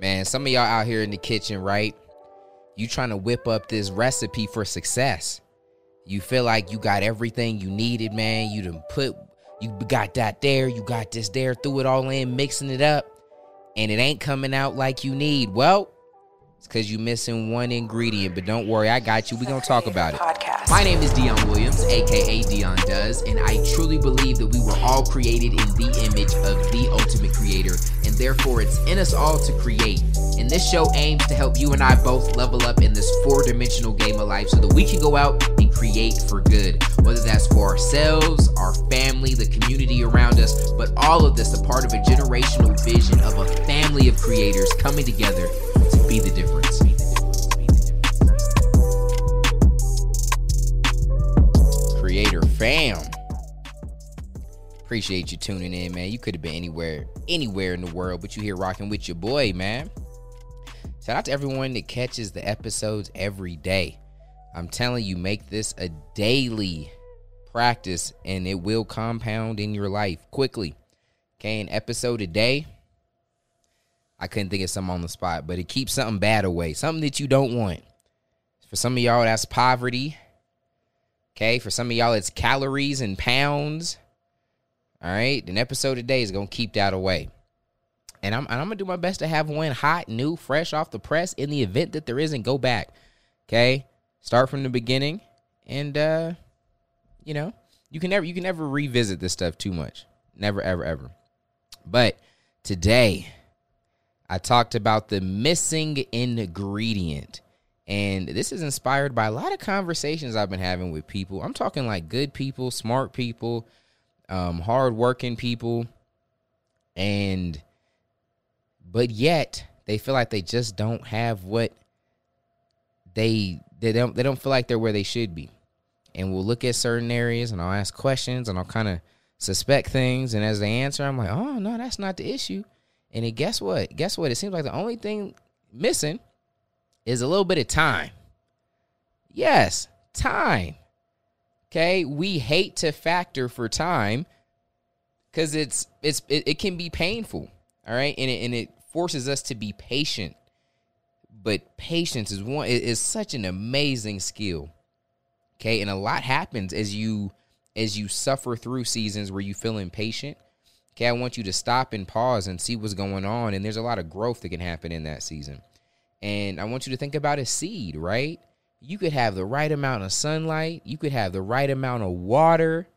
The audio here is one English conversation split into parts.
Man, some of y'all out here in the kitchen, right? You trying to whip up this recipe for success. You feel like you got everything you needed, man. You done put you got that there, you got this there, threw it all in, mixing it up, and it ain't coming out like you need. Well, it's because you missing one ingredient, but don't worry, I got you. we gonna talk about it. Podcast. My name is Dion Williams, aka Dion Does, and I truly believe that we were all created in the image of the ultimate creator, and therefore it's in us all to create. And this show aims to help you and I both level up in this four dimensional game of life so that we can go out and create for good. Whether that's for ourselves, our family, the community around us, but all of this a part of a generational vision of a family of creators coming together to be the difference. Creator fam. Appreciate you tuning in, man. You could have been anywhere, anywhere in the world, but you here rocking with your boy, man. Shout out to everyone that catches the episodes every day. I'm telling you, make this a daily practice and it will compound in your life quickly. Okay, an episode a day. I couldn't think of something on the spot, but it keeps something bad away, something that you don't want. For some of y'all, that's poverty. Okay, for some of y'all, it's calories and pounds. All right, an episode a day is gonna keep that away. And I'm, and I'm gonna do my best to have one hot, new, fresh off the press in the event that there isn't. Go back, okay? Start from the beginning, and uh, you know, you can never you can never revisit this stuff too much. Never, ever, ever. But today, I talked about the missing ingredient. And this is inspired by a lot of conversations I've been having with people. I'm talking like good people, smart people, um, hardworking people, and but yet they feel like they just don't have what they they don't they don't feel like they're where they should be. And we'll look at certain areas and I'll ask questions and I'll kind of suspect things and as they answer I'm like, "Oh, no, that's not the issue." And it, guess what? Guess what? It seems like the only thing missing is a little bit of time. Yes, time. Okay, we hate to factor for time because it's it's it, it, can be painful. All right, and it, and it forces us to be patient. But patience is one is such an amazing skill. Okay, and a lot happens as you as you suffer through seasons where you feel impatient. Okay, I want you to stop and pause and see what's going on. And there's a lot of growth that can happen in that season. And I want you to think about a seed, right? You could have the right amount of sunlight, you could have the right amount of water.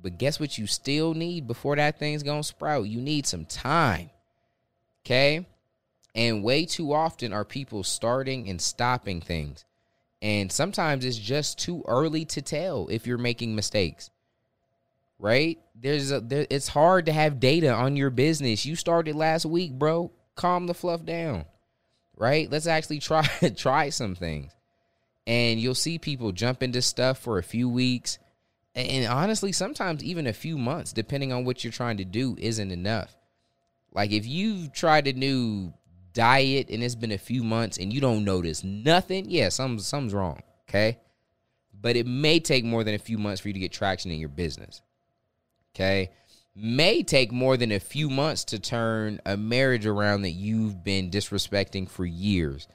But guess what you still need before that thing's gonna sprout? You need some time. Okay? And way too often are people starting and stopping things. And sometimes it's just too early to tell if you're making mistakes right? There's a there, it's hard to have data on your business. You started last week, bro. Calm the fluff down. Right? Let's actually try try some things. And you'll see people jump into stuff for a few weeks. And, honestly, sometimes even a few months, depending on what you're trying to do, isn't enough. Like if you've tried a new diet and it's been a few months and you don't notice nothing, yeah, some something's wrong. Okay. But it may take more than a few months for you to get traction in your business okay, may take more than a few months to turn a marriage around that you've been disrespecting for years.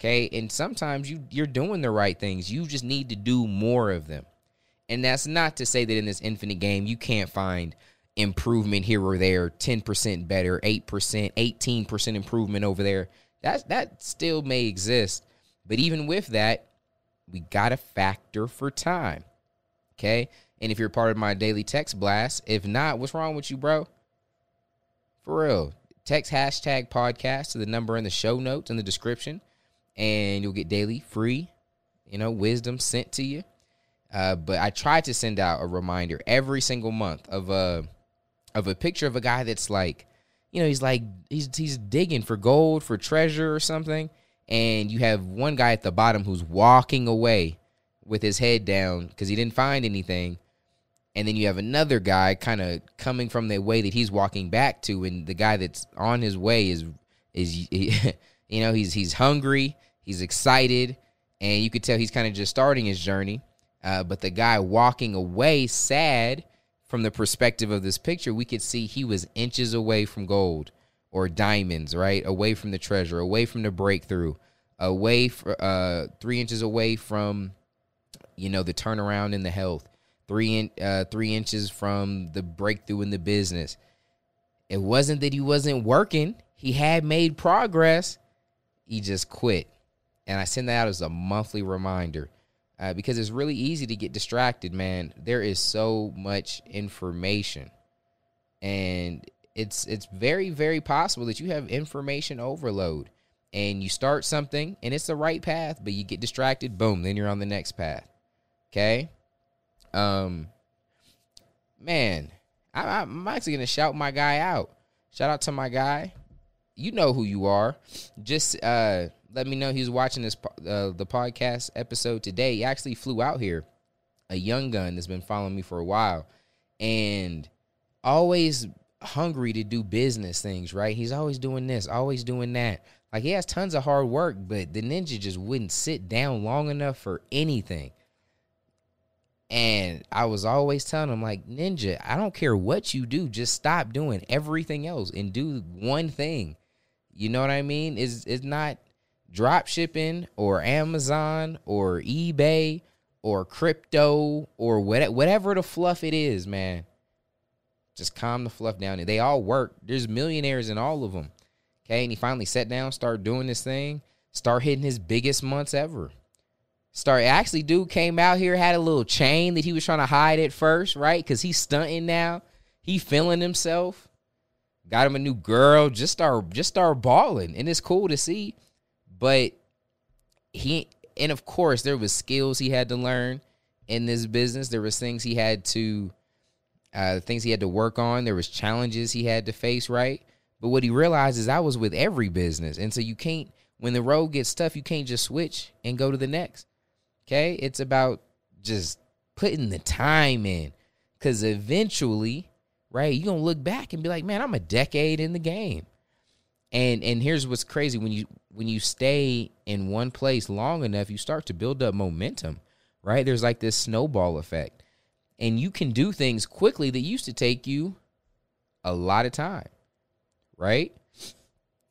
Okay, and sometimes you you're doing the right things. You just need to do more of them. And that's not to say that in this infinite game you can't find improvement here or there, 10% better, 8%, 18% improvement over there. That that still may exist. But even with that, we got to factor for time. Okay? And if you're part of my daily text blast, if not, what's wrong with you, bro? For real. Text hashtag podcast to the number in the show notes in the description, and you'll get daily free, you know, wisdom sent to you. Uh, but I try to send out a reminder every single month of a of a picture of a guy that's like, you know, he's like he's he's digging for gold, for treasure or something, and you have one guy at the bottom who's walking away with his head down because he didn't find anything and then you have another guy kind of coming from the way that he's walking back to and the guy that's on his way is is you know he's he's hungry he's excited and you could tell he's kind of just starting his journey uh, but the guy walking away sad from the perspective of this picture we could see he was inches away from gold or diamonds, right? Away from the treasure, away from the breakthrough, away for uh three inches away from you know the turnaround in the health, three in, uh three inches from the breakthrough in the business. It wasn't that he wasn't working; he had made progress. He just quit, and I send that out as a monthly reminder. Uh, because it's really easy to get distracted, man. There is so much information, and it's it's very very possible that you have information overload and you start something and it's the right path but you get distracted boom then you're on the next path okay? Um man I, i'm actually gonna shout my guy out. Shout out to my guy. You know who you are. Just uh let me know he's watching this uh, the podcast episode today. He actually flew out here. A young gun that's been following me for a while. And always hungry to do business things, right? He's always doing this, always doing that. Like he has tons of hard work, but the ninja just wouldn't sit down long enough for anything. And I was always telling him, like, Ninja, I don't care what you do, just stop doing everything else and do one thing. You know what I mean? Is it's not drop shipping or Amazon or eBay or crypto or whatever the fluff it is, man. Just calm the fluff down. They all work. There's millionaires in all of them. Okay. And he finally sat down, started doing this thing, start hitting his biggest months ever. Start actually, dude came out here, had a little chain that he was trying to hide at first, right? Because he's stunting now. He feeling himself. Got him a new girl. Just start just start balling. And it's cool to see. But he and of course there was skills he had to learn in this business. There was things he had to uh, things he had to work on. There was challenges he had to face, right? But what he realized is I was with every business, and so you can't. When the road gets tough, you can't just switch and go to the next. Okay, it's about just putting the time in, because eventually, right, you're gonna look back and be like, man, I'm a decade in the game. And and here's what's crazy when you when you stay in one place long enough, you start to build up momentum, right? There's like this snowball effect and you can do things quickly that used to take you a lot of time, right?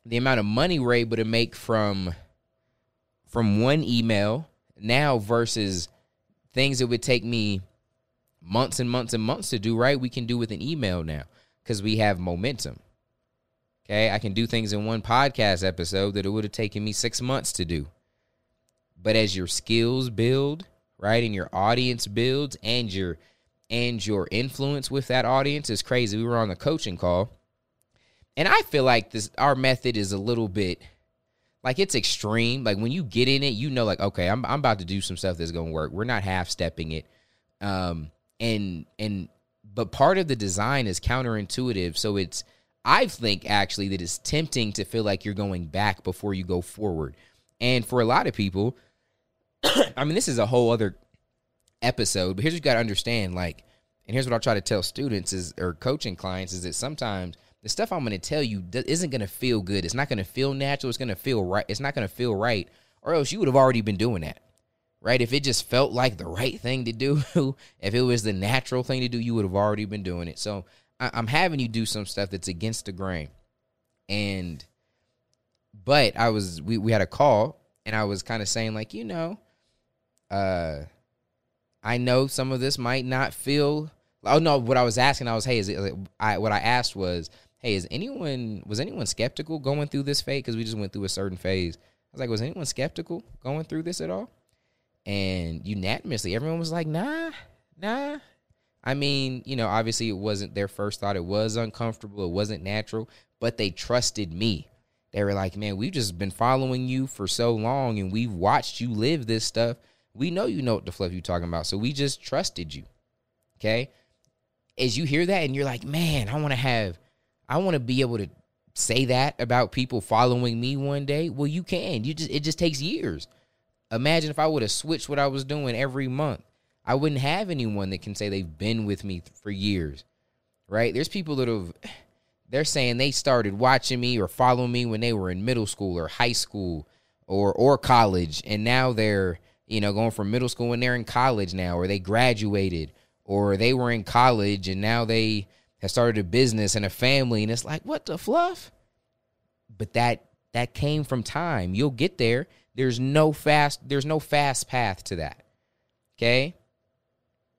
The amount of money we're able to make from from one email now versus things that would take me months and months and months to do, right? We can do with an email now because we have momentum. Okay, I can do things in one podcast episode that it would have taken me six months to do. But as your skills build, right, and your audience builds, and your and your influence with that audience is crazy. We were on the coaching call, and I feel like this our method is a little bit like it's extreme. Like when you get in it, you know, like okay, I'm I'm about to do some stuff that's gonna work. We're not half stepping it, um, and and but part of the design is counterintuitive, so it's I think actually that it's tempting to feel like you're going back before you go forward, and for a lot of people, I mean, this is a whole other episode. But here's what you got to understand. Like, and here's what I try to tell students is or coaching clients is that sometimes the stuff I'm going to tell you isn't going to feel good. It's not going to feel natural. It's going to feel right. It's not going to feel right, or else you would have already been doing that, right? If it just felt like the right thing to do, if it was the natural thing to do, you would have already been doing it. So I, I'm having you do some stuff that's against the grain, and but I was we we had a call, and I was kind of saying like you know, uh I know some of this might not feel. Oh no, what I was asking, I was, hey, is it? I what I asked was, hey, is anyone was anyone skeptical going through this phase? Because we just went through a certain phase. I was like, was anyone skeptical going through this at all? And unanimously, everyone was like, nah, nah. I mean, you know, obviously it wasn't their first thought. It was uncomfortable. It wasn't natural, but they trusted me. They were like, man, we've just been following you for so long and we've watched you live this stuff we know you know what the fluff you're talking about. So we just trusted you. Okay. As you hear that and you're like, man, I want to have, I want to be able to say that about people following me one day. Well, you can. You just, it just takes years. Imagine if I would have switched what I was doing every month. I wouldn't have anyone that can say they've been with me for years. Right? There's people that have, they're saying they started watching me or following me when they were in middle school or high school or or college and now they're you know, going from middle school and they're in college now, or they graduated, or they were in college and now they have started a business and a family. And it's like, what the fluff? but that that came from time. You'll get there. There's no fast there's no fast path to that. Okay?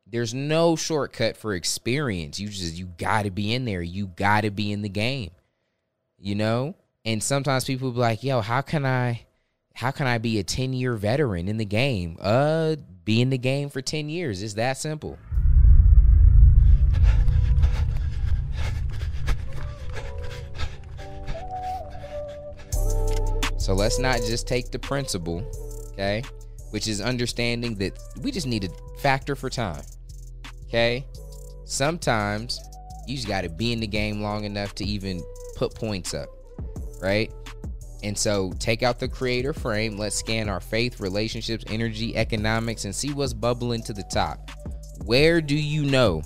There's no shortcut for experience. You just you got to be in there. You got to be in the game. You know? And sometimes people be like, "Yo, how can I how can I be a 10-year veteran in the game?" Uh, be in the game for 10 years. It's that simple. So let's not just take the principle, okay? Which is understanding that we just need a factor for time. Okay? Sometimes you just got to be in the game long enough to even put points up, right? And so take out the creator frame. Let's scan our faith, relationships, energy, economics, and see what's bubbling to the top. Where do you know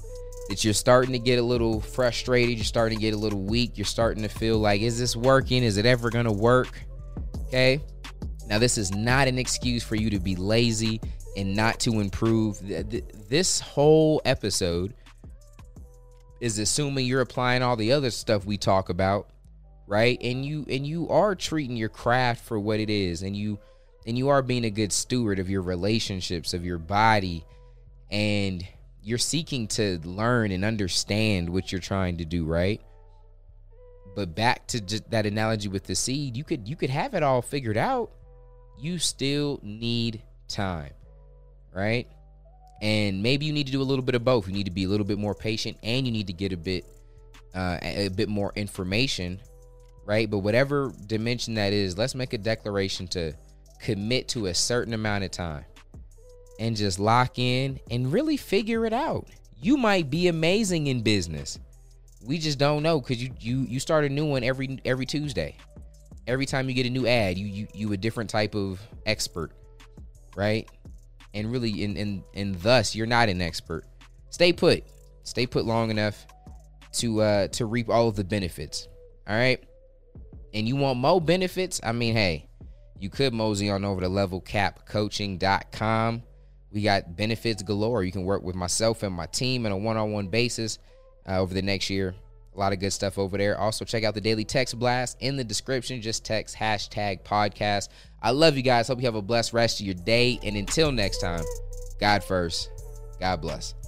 that you're starting to get a little frustrated? You're starting to get a little weak. You're starting to feel like, is this working? Is it ever going to work? Okay. Now, this is not an excuse for you to be lazy and not to improve. This whole episode is assuming you're applying all the other stuff we talk about, right? And you and you are treating your craft for what it is and you and you are being a good steward of your relationships, of your body and you're seeking to learn and understand what you're trying to do, right? But back to just that analogy with the seed, you could you could have it all figured out. You still need time right? And maybe you need to do a little bit of both. You need to be a little bit more patient, and you need to get a bit, uh, a bit more information, right? But whatever dimension that is, let's make a declaration to commit to a certain amount of time, and just lock in and really figure it out. You might be amazing in business. We just don't know because you you you start a new one every every Tuesday. Every time you get a new ad, you you you a different type of expert, right? and really and and and thus you're not an expert. Stay put. Stay put long enough to uh to reap all of the benefits. All right? And you want more benefits? I mean, hey, you could mosey on over to levelcapcoaching.com. We got benefits galore. You can work with myself and my team on a one-on-one basis uh, over the next year. A lot of good stuff over there. Also, check out the daily text blast in the description. Just text hashtag podcast. I love you guys. Hope you have a blessed rest of your day. And until next time, God first. God bless.